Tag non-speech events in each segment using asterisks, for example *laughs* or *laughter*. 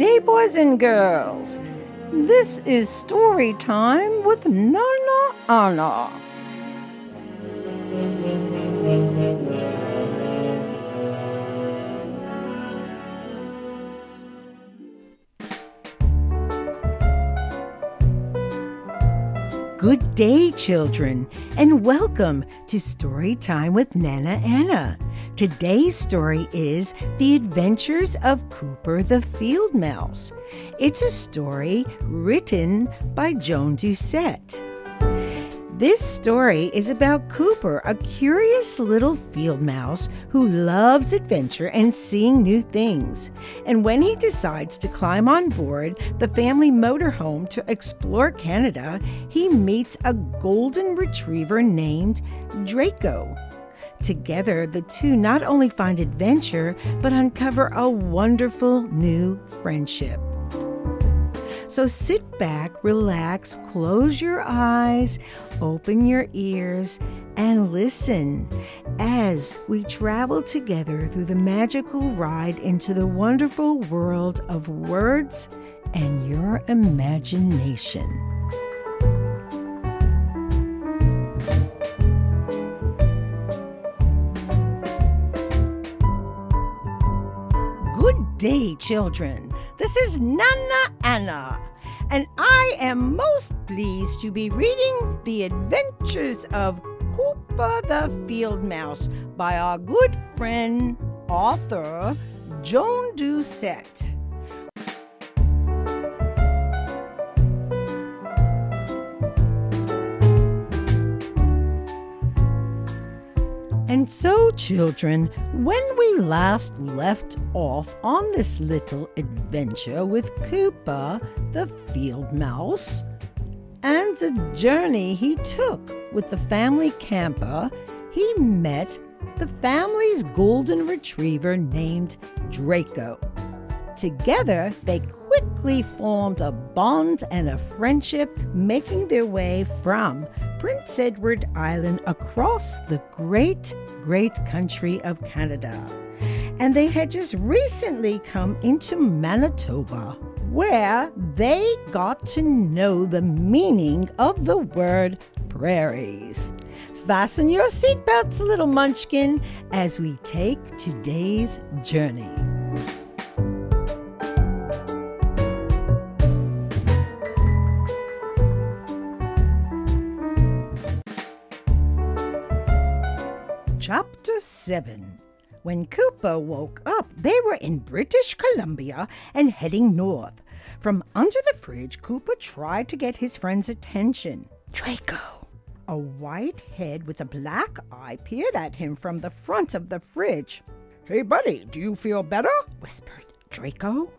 day, boys and girls. This is story time with Nana Anna. Good day, children, and welcome to Story Time with Nana Anna. Today's story is The Adventures of Cooper the Field Mouse. It's a story written by Joan Doucette. This story is about Cooper, a curious little field mouse who loves adventure and seeing new things. And when he decides to climb on board the family motorhome to explore Canada, he meets a golden retriever named Draco. Together, the two not only find adventure, but uncover a wonderful new friendship. So sit back, relax, close your eyes, open your ears, and listen as we travel together through the magical ride into the wonderful world of words and your imagination. Day, children. This is Nana Anna, and I am most pleased to be reading The Adventures of Cooper the Field Mouse by our good friend, author Joan Doucette. So, children, when we last left off on this little adventure with Cooper, the field mouse, and the journey he took with the family camper, he met the family's golden retriever named Draco. Together, they quickly formed a bond and a friendship, making their way from Prince Edward Island across the great, great country of Canada. And they had just recently come into Manitoba, where they got to know the meaning of the word prairies. Fasten your seatbelts, little munchkin, as we take today's journey. 7 When Cooper woke up, they were in British Columbia and heading north. From under the fridge, Cooper tried to get his friend's attention. Draco! A white head with a black eye peered at him from the front of the fridge. Hey, buddy, do you feel better? whispered Draco.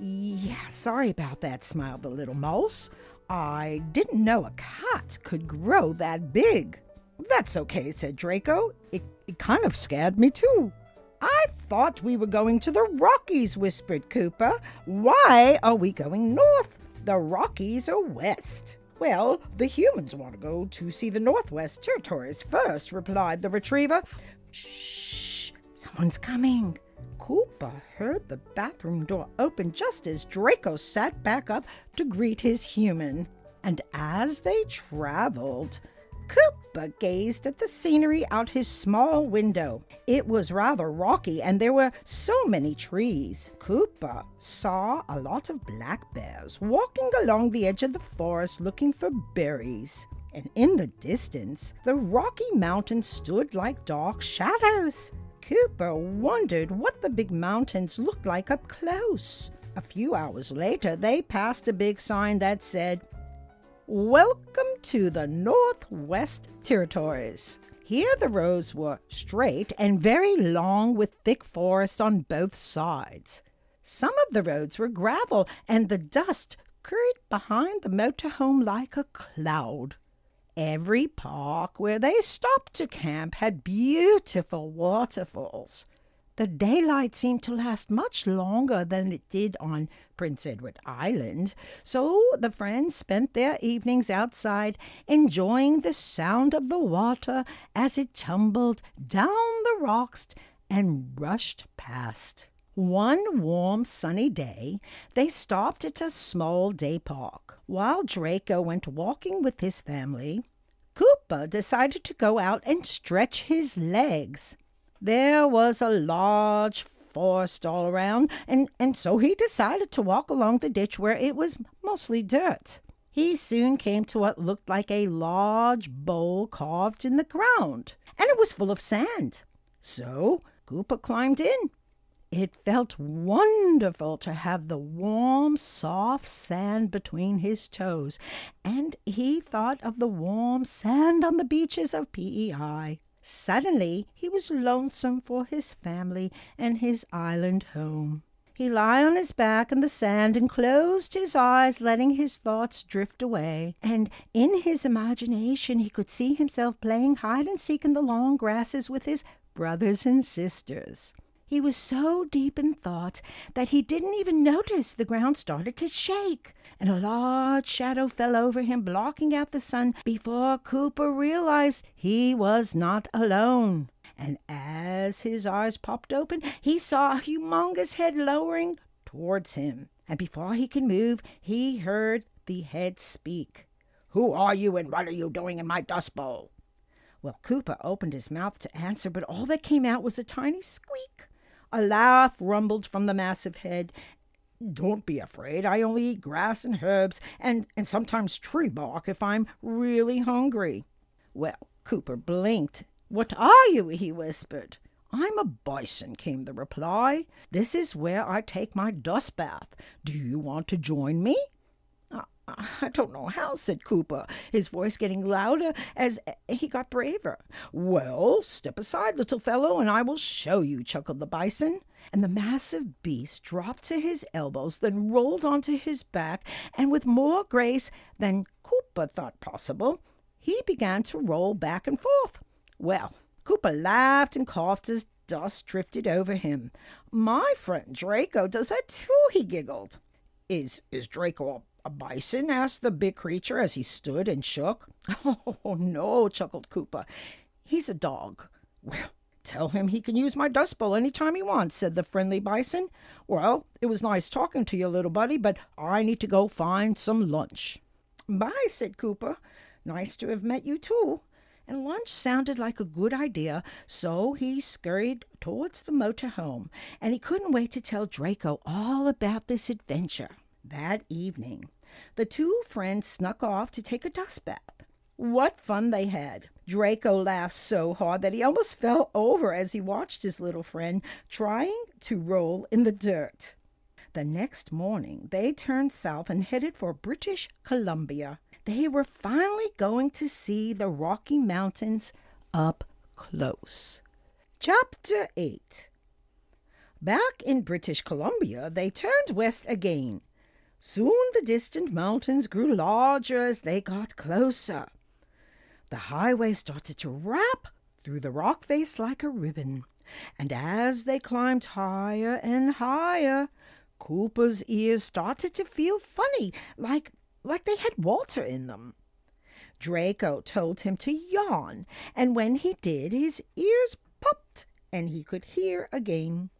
Yeah, sorry about that, smiled the little mouse. I didn't know a cat could grow that big. That's okay, said Draco. It, it kind of scared me too. I thought we were going to the Rockies, whispered Cooper. Why are we going north? The Rockies are west. Well, the humans want to go to see the Northwest Territories first, replied the retriever. Shh, someone's coming. Cooper heard the bathroom door open just as Draco sat back up to greet his human. And as they traveled, Cooper gazed at the scenery out his small window. It was rather rocky and there were so many trees. Cooper saw a lot of black bears walking along the edge of the forest looking for berries. And in the distance, the Rocky Mountains stood like dark shadows. Cooper wondered what the big mountains looked like up close. A few hours later, they passed a big sign that said, Welcome to the Northwest Territories. Here the roads were straight and very long with thick forest on both sides. Some of the roads were gravel and the dust curried behind the motorhome like a cloud. Every park where they stopped to camp had beautiful waterfalls. The daylight seemed to last much longer than it did on Prince Edward Island, so the friends spent their evenings outside enjoying the sound of the water as it tumbled down the rocks and rushed past. One warm, sunny day, they stopped at a small day park. While Draco went walking with his family, Cooper decided to go out and stretch his legs. There was a large forest all around, and, and so he decided to walk along the ditch where it was mostly dirt. He soon came to what looked like a large bowl carved in the ground, and it was full of sand. So Cooper climbed in it felt wonderful to have the warm, soft sand between his toes, and he thought of the warm sand on the beaches of PEI. Suddenly he was lonesome for his family and his island home. He lay on his back in the sand and closed his eyes, letting his thoughts drift away. And in his imagination he could see himself playing hide and seek in the long grasses with his brothers and sisters. He was so deep in thought that he didn't even notice the ground started to shake, and a large shadow fell over him, blocking out the sun before Cooper realized he was not alone. And as his eyes popped open, he saw a humongous head lowering towards him. And before he could move, he heard the head speak. Who are you and what are you doing in my dust bowl? Well, Cooper opened his mouth to answer, but all that came out was a tiny squeak. A laugh rumbled from the massive head. Don't be afraid. I only eat grass and herbs and, and sometimes tree bark if I'm really hungry. Well, Cooper blinked. What are you? he whispered. I'm a bison, came the reply. This is where I take my dust bath. Do you want to join me? I don't know how, said Cooper, his voice getting louder as he got braver. Well, step aside, little fellow, and I will show you, chuckled the bison. And the massive beast dropped to his elbows, then rolled onto his back, and with more grace than Cooper thought possible, he began to roll back and forth. Well, Cooper laughed and coughed as dust drifted over him. My friend Draco does that too, he giggled. Is is Draco a bison? asked the big creature as he stood and shook. *laughs* Oh, no, chuckled Cooper. He's a dog. Well, tell him he can use my dust bowl any time he wants, said the friendly bison. Well, it was nice talking to you, little buddy, but I need to go find some lunch. Bye, said Cooper. Nice to have met you, too. And lunch sounded like a good idea, so he scurried towards the motor home, and he couldn't wait to tell Draco all about this adventure. That evening, the two friends snuck off to take a dust bath. What fun they had! Draco laughed so hard that he almost fell over as he watched his little friend trying to roll in the dirt. The next morning they turned south and headed for British Columbia. They were finally going to see the Rocky Mountains up close. Chapter 8 Back in British Columbia, they turned west again Soon the distant mountains grew larger as they got closer. The highway started to wrap through the rock face like a ribbon, and as they climbed higher and higher, Cooper's ears started to feel funny, like like they had water in them. Draco told him to yawn, and when he did, his ears popped and he could hear again.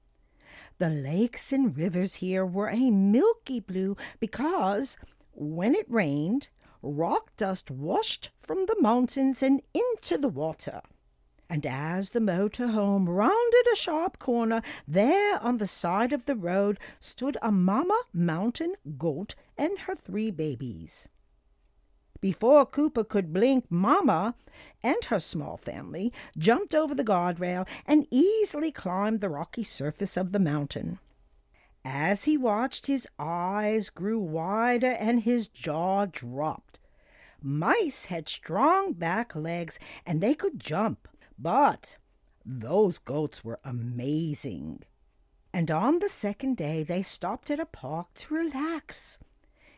The lakes and rivers here were a milky blue because, when it rained, rock dust washed from the mountains and into the water. And as the motor home rounded a sharp corner, there on the side of the road stood a mamma mountain goat and her three babies. Before Cooper could blink, Mamma and her small family jumped over the guardrail and easily climbed the rocky surface of the mountain. As he watched, his eyes grew wider and his jaw dropped. Mice had strong back legs and they could jump, but those goats were amazing. And on the second day, they stopped at a park to relax.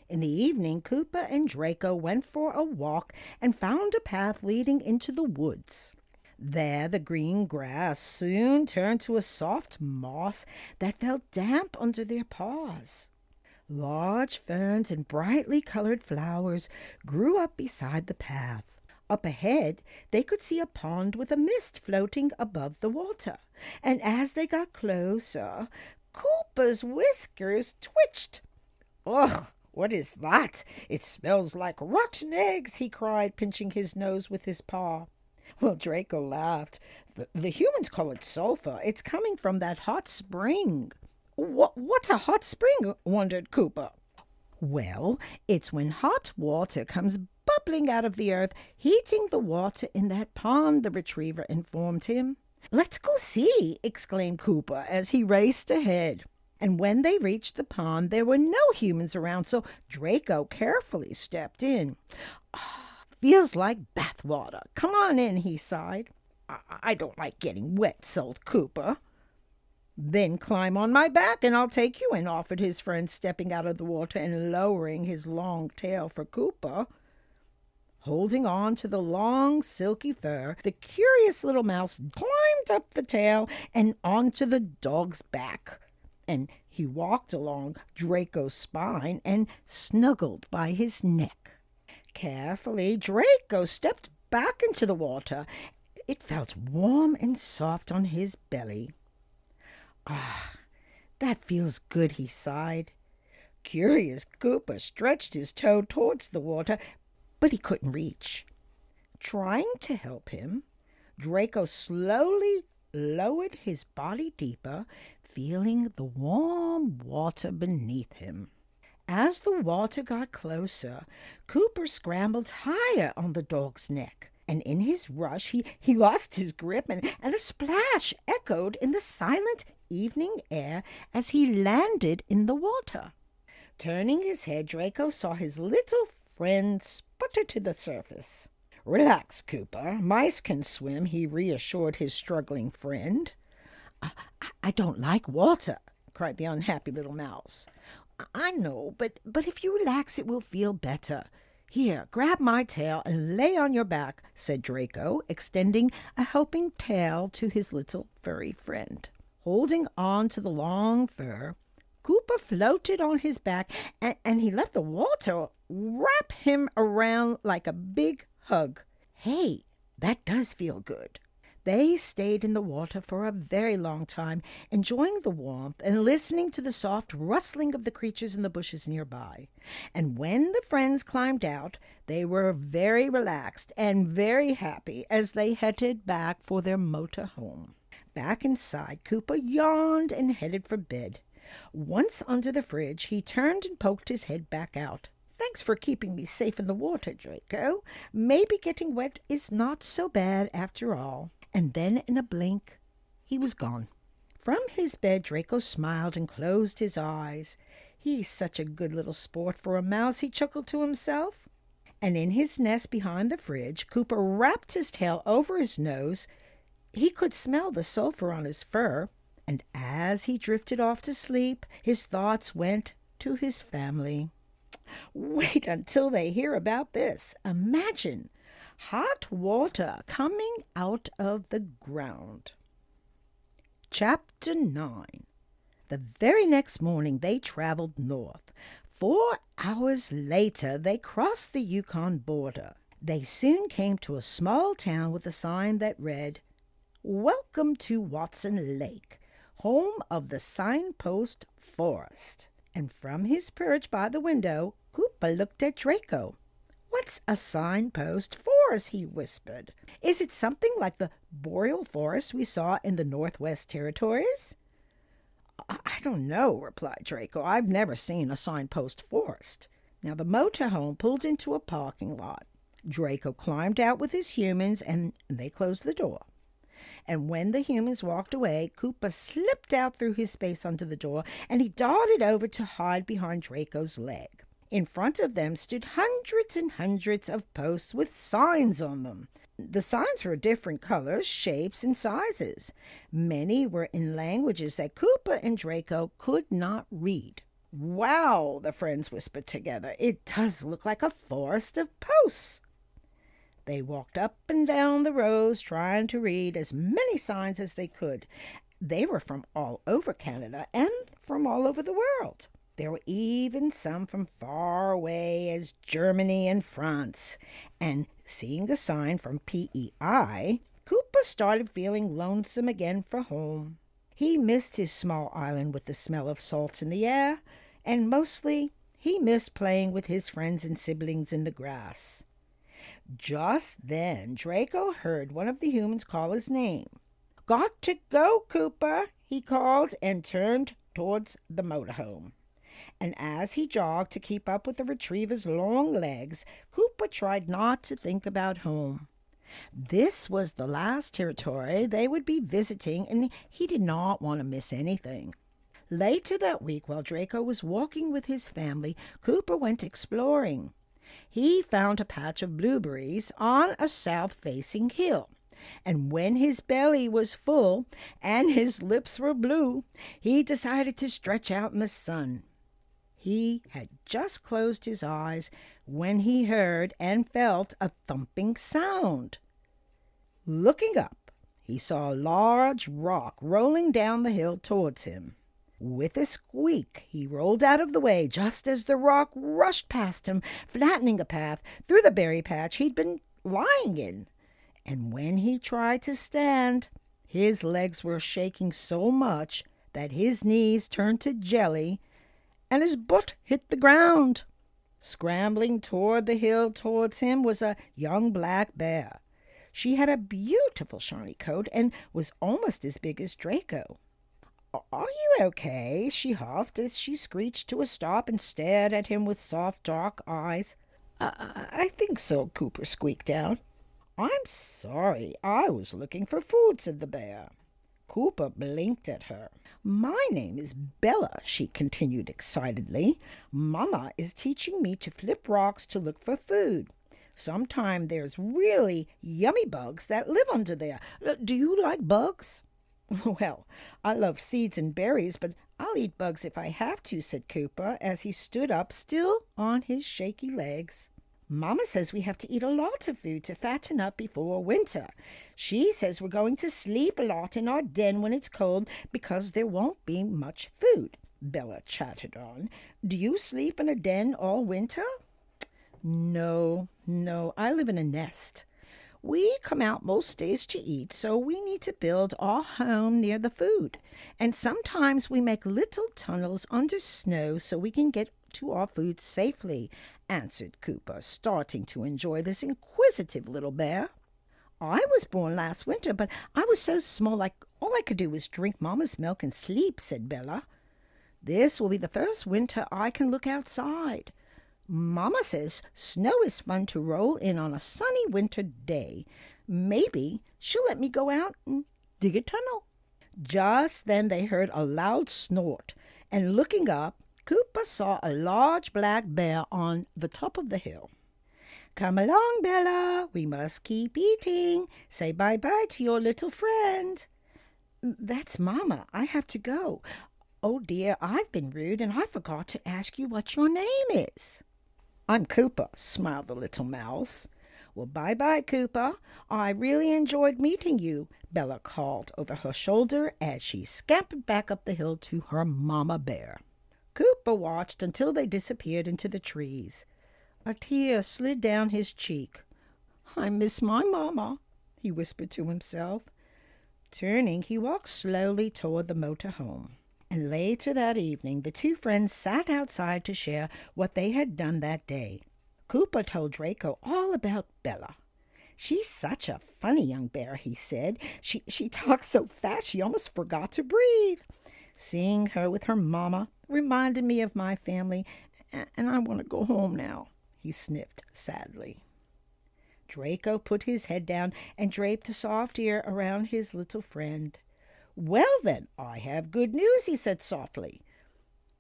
In the evening, Cooper and Draco went for a walk and found a path leading into the woods. There, the green grass soon turned to a soft moss that felt damp under their paws. Large ferns and brightly colored flowers grew up beside the path. Up ahead, they could see a pond with a mist floating above the water. And as they got closer, Cooper's whiskers twitched. Ugh! What is that? It smells like rotten eggs, he cried, pinching his nose with his paw. Well, Draco laughed. The, the humans call it sulfur. It's coming from that hot spring. What, what's a hot spring? wondered Cooper. Well, it's when hot water comes bubbling out of the earth, heating the water in that pond, the retriever informed him. Let's go see, exclaimed Cooper as he raced ahead. And when they reached the pond, there were no humans around, so Draco carefully stepped in. Oh, feels like bath water. Come on in, he sighed. I, I don't like getting wet, sulked Cooper. Then climb on my back and I'll take you in, offered his friend, stepping out of the water and lowering his long tail for Cooper. Holding on to the long, silky fur, the curious little mouse climbed up the tail and onto the dog's back and he walked along Draco's spine and snuggled by his neck. Carefully, Draco stepped back into the water. It felt warm and soft on his belly. Ah, that feels good, he sighed. Curious Cooper stretched his toe towards the water, but he couldn't reach. Trying to help him, Draco slowly lowered his body deeper feeling the warm water beneath him. As the water got closer, Cooper scrambled higher on the dog's neck, and in his rush he, he lost his grip, and, and a splash echoed in the silent evening air as he landed in the water. Turning his head, Draco saw his little friend sputter to the surface. Relax, Cooper. Mice can swim, he reassured his struggling friend. I, I don't like water, cried the unhappy little mouse. I know, but but if you relax it will feel better. Here, grab my tail and lay on your back, said Draco, extending a helping tail to his little furry friend. Holding on to the long fur, Cooper floated on his back and, and he let the water wrap him around like a big hug. Hey, that does feel good. They stayed in the water for a very long time, enjoying the warmth and listening to the soft rustling of the creatures in the bushes nearby. And when the friends climbed out, they were very relaxed and very happy as they headed back for their motor home. Back inside, Cooper yawned and headed for bed. Once under the fridge, he turned and poked his head back out. Thanks for keeping me safe in the water, Draco. Maybe getting wet is not so bad after all and then in a blink he was gone. From his bed, Draco smiled and closed his eyes. He's such a good little sport for a mouse, he chuckled to himself. And in his nest behind the fridge, Cooper wrapped his tail over his nose. He could smell the sulphur on his fur, and as he drifted off to sleep, his thoughts went to his family. Wait until they hear about this. Imagine hot water coming out of the ground. Chapter 9 The very next morning they traveled north. Four hours later they crossed the Yukon border. They soon came to a small town with a sign that read, Welcome to Watson Lake, home of the signpost forest. And from his perch by the window, Cooper looked at Draco. What's a signpost forest? he whispered. Is it something like the boreal forest we saw in the Northwest Territories? I don't know, replied Draco. I've never seen a signpost forest. Now the motorhome pulled into a parking lot. Draco climbed out with his humans and they closed the door. And when the humans walked away, Cooper slipped out through his space under the door and he darted over to hide behind Draco's leg. In front of them stood hundreds and hundreds of posts with signs on them. The signs were different colors, shapes, and sizes. Many were in languages that Cooper and Draco could not read. Wow, the friends whispered together. It does look like a forest of posts. They walked up and down the rows trying to read as many signs as they could. They were from all over Canada and from all over the world. There were even some from far away as Germany and France. And seeing a sign from PEI, Cooper started feeling lonesome again for home. He missed his small island with the smell of salt in the air, and mostly he missed playing with his friends and siblings in the grass. Just then Draco heard one of the humans call his name. "Got to go, Cooper," he called, and turned towards the motor home. And as he jogged to keep up with the retriever's long legs, Cooper tried not to think about home. This was the last territory they would be visiting, and he did not want to miss anything. Later that week, while Draco was walking with his family, Cooper went exploring. He found a patch of blueberries on a south facing hill. And when his belly was full and his lips were blue, he decided to stretch out in the sun. He had just closed his eyes when he heard and felt a thumping sound. Looking up, he saw a large rock rolling down the hill towards him. With a squeak, he rolled out of the way just as the rock rushed past him, flattening a path through the berry patch he'd been lying in. And when he tried to stand, his legs were shaking so much that his knees turned to jelly and his butt hit the ground. Scrambling toward the hill towards him was a young black bear. She had a beautiful shiny coat and was almost as big as Draco. Are you okay? she huffed as she screeched to a stop and stared at him with soft dark eyes. I, I think so, Cooper squeaked out. I'm sorry, I was looking for food, said the bear. Cooper blinked at her. My name is Bella, she continued excitedly. Mamma is teaching me to flip rocks to look for food. Sometimes there's really yummy bugs that live under there. Uh, do you like bugs? *laughs* Well, I love seeds and berries, but I'll eat bugs if I have to, said Cooper as he stood up, still on his shaky legs. Mamma says we have to eat a lot of food to fatten up before winter. She says we're going to sleep a lot in our den when it's cold because there won't be much food. Bella chattered on. Do you sleep in a den all winter? No, no, I live in a nest. We come out most days to eat, so we need to build our home near the food. And sometimes we make little tunnels under snow so we can get to our food safely answered Cooper, starting to enjoy this inquisitive little bear. I was born last winter, but I was so small like all I could do was drink Mamma's milk and sleep, said Bella. This will be the first winter I can look outside. Mamma says snow is fun to roll in on a sunny winter day. Maybe she'll let me go out and dig a tunnel. Just then they heard a loud snort, and looking up, Cooper saw a large black bear on the top of the hill. Come along, Bella. We must keep eating. Say bye bye to your little friend. That's Mamma. I have to go. Oh dear, I've been rude and I forgot to ask you what your name is. I'm Cooper, smiled the little mouse. Well, bye bye, Cooper. I really enjoyed meeting you, Bella called over her shoulder as she scampered back up the hill to her Mamma Bear. Cooper watched until they disappeared into the trees. A tear slid down his cheek. I miss my mamma, he whispered to himself. Turning, he walked slowly toward the motor home. And later that evening, the two friends sat outside to share what they had done that day. Cooper told Draco all about Bella. She's such a funny young bear, he said. She she talks so fast she almost forgot to breathe. Seeing her with her mamma reminded me of my family, and I want to go home now, he sniffed sadly. Draco put his head down and draped a soft ear around his little friend. Well, then, I have good news, he said softly.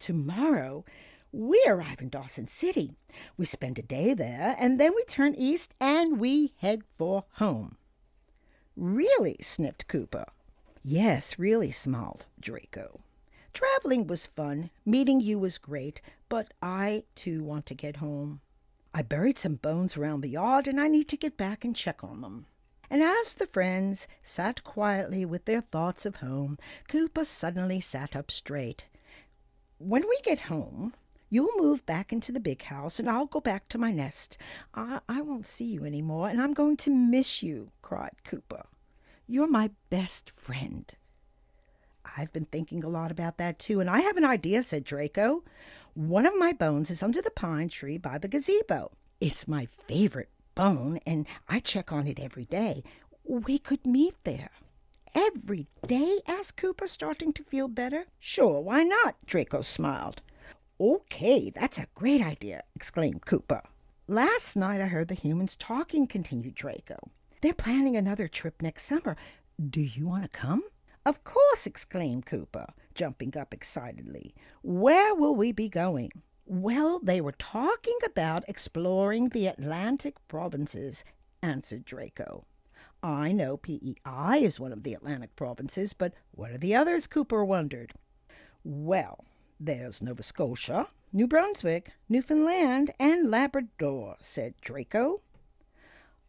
Tomorrow we arrive in Dawson City. We spend a day there, and then we turn east and we head for home. Really? sniffed Cooper. Yes, really, smiled Draco. Traveling was fun, meeting you was great, but I too want to get home. I buried some bones around the yard and I need to get back and check on them. And as the friends sat quietly with their thoughts of home, Cooper suddenly sat up straight. When we get home, you'll move back into the big house and I'll go back to my nest. I, I won't see you any more and I'm going to miss you, cried Cooper. You're my best friend. I've been thinking a lot about that too, and I have an idea, said Draco. One of my bones is under the pine tree by the gazebo. It's my favorite bone, and I check on it every day. We could meet there. Every day? asked Cooper, starting to feel better. Sure, why not? Draco smiled. Okay, that's a great idea, exclaimed Cooper. Last night I heard the humans talking, continued Draco. They're planning another trip next summer. Do you want to come? Of course, exclaimed Cooper, jumping up excitedly. Where will we be going? Well, they were talking about exploring the Atlantic provinces, answered Draco. I know PEI is one of the Atlantic provinces, but what are the others? Cooper wondered. Well, there's Nova Scotia, New Brunswick, Newfoundland, and Labrador, said Draco.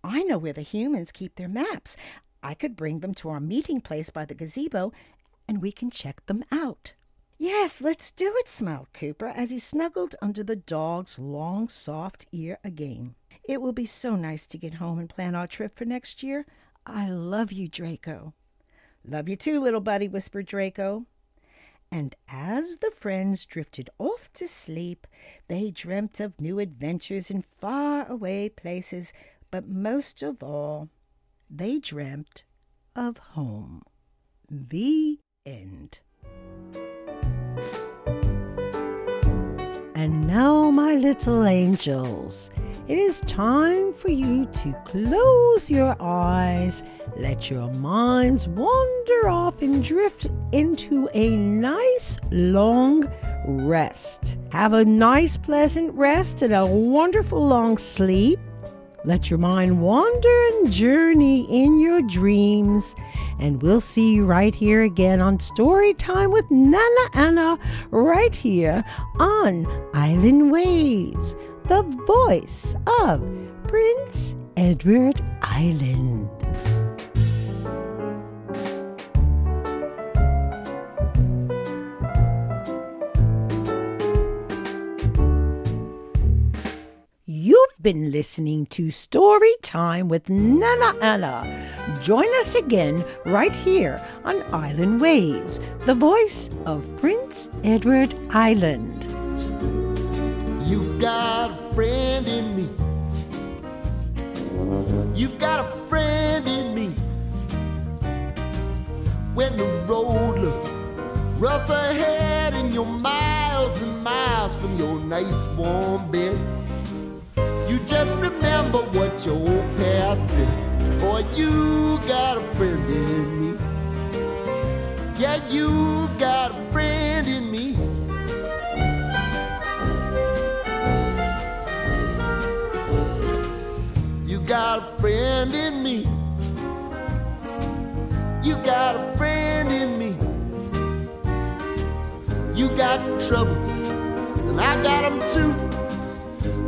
I know where the humans keep their maps. I could bring them to our meeting place by the gazebo, and we can check them out. Yes, let's do it, smiled Cooper as he snuggled under the dog's long, soft ear again. It will be so nice to get home and plan our trip for next year. I love you, Draco. Love you too, little buddy, whispered Draco. And as the friends drifted off to sleep, they dreamt of new adventures in faraway places, but most of all, they dreamt of home. The end. And now, my little angels, it is time for you to close your eyes, let your minds wander off and drift into a nice long rest. Have a nice, pleasant rest and a wonderful long sleep. Let your mind wander and journey in your dreams. And we'll see you right here again on Story Time with Nana Anna, right here on Island Waves, the voice of Prince Edward Island. Been listening to Story Time with Nana Anna. Join us again right here on Island Waves, the voice of Prince Edward Island. You've got a friend in me. You've got a friend in me. When the road looks rough ahead and you're miles and miles from your nice warm bed. You just remember what your old past said. Boy, you got a friend in me. Yeah, you got a friend in me. You got a friend in me. You got a friend in me. You got trouble, and I got them too.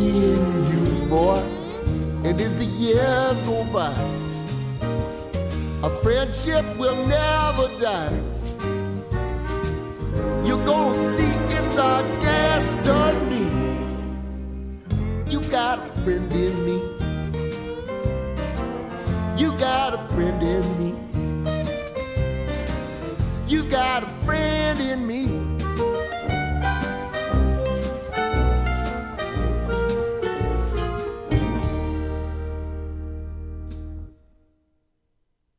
me and you, boy. And as the years go by, our friendship will never die. You're gonna see it's our destiny. You got a friend in me. You got a friend in me. You got a friend in me.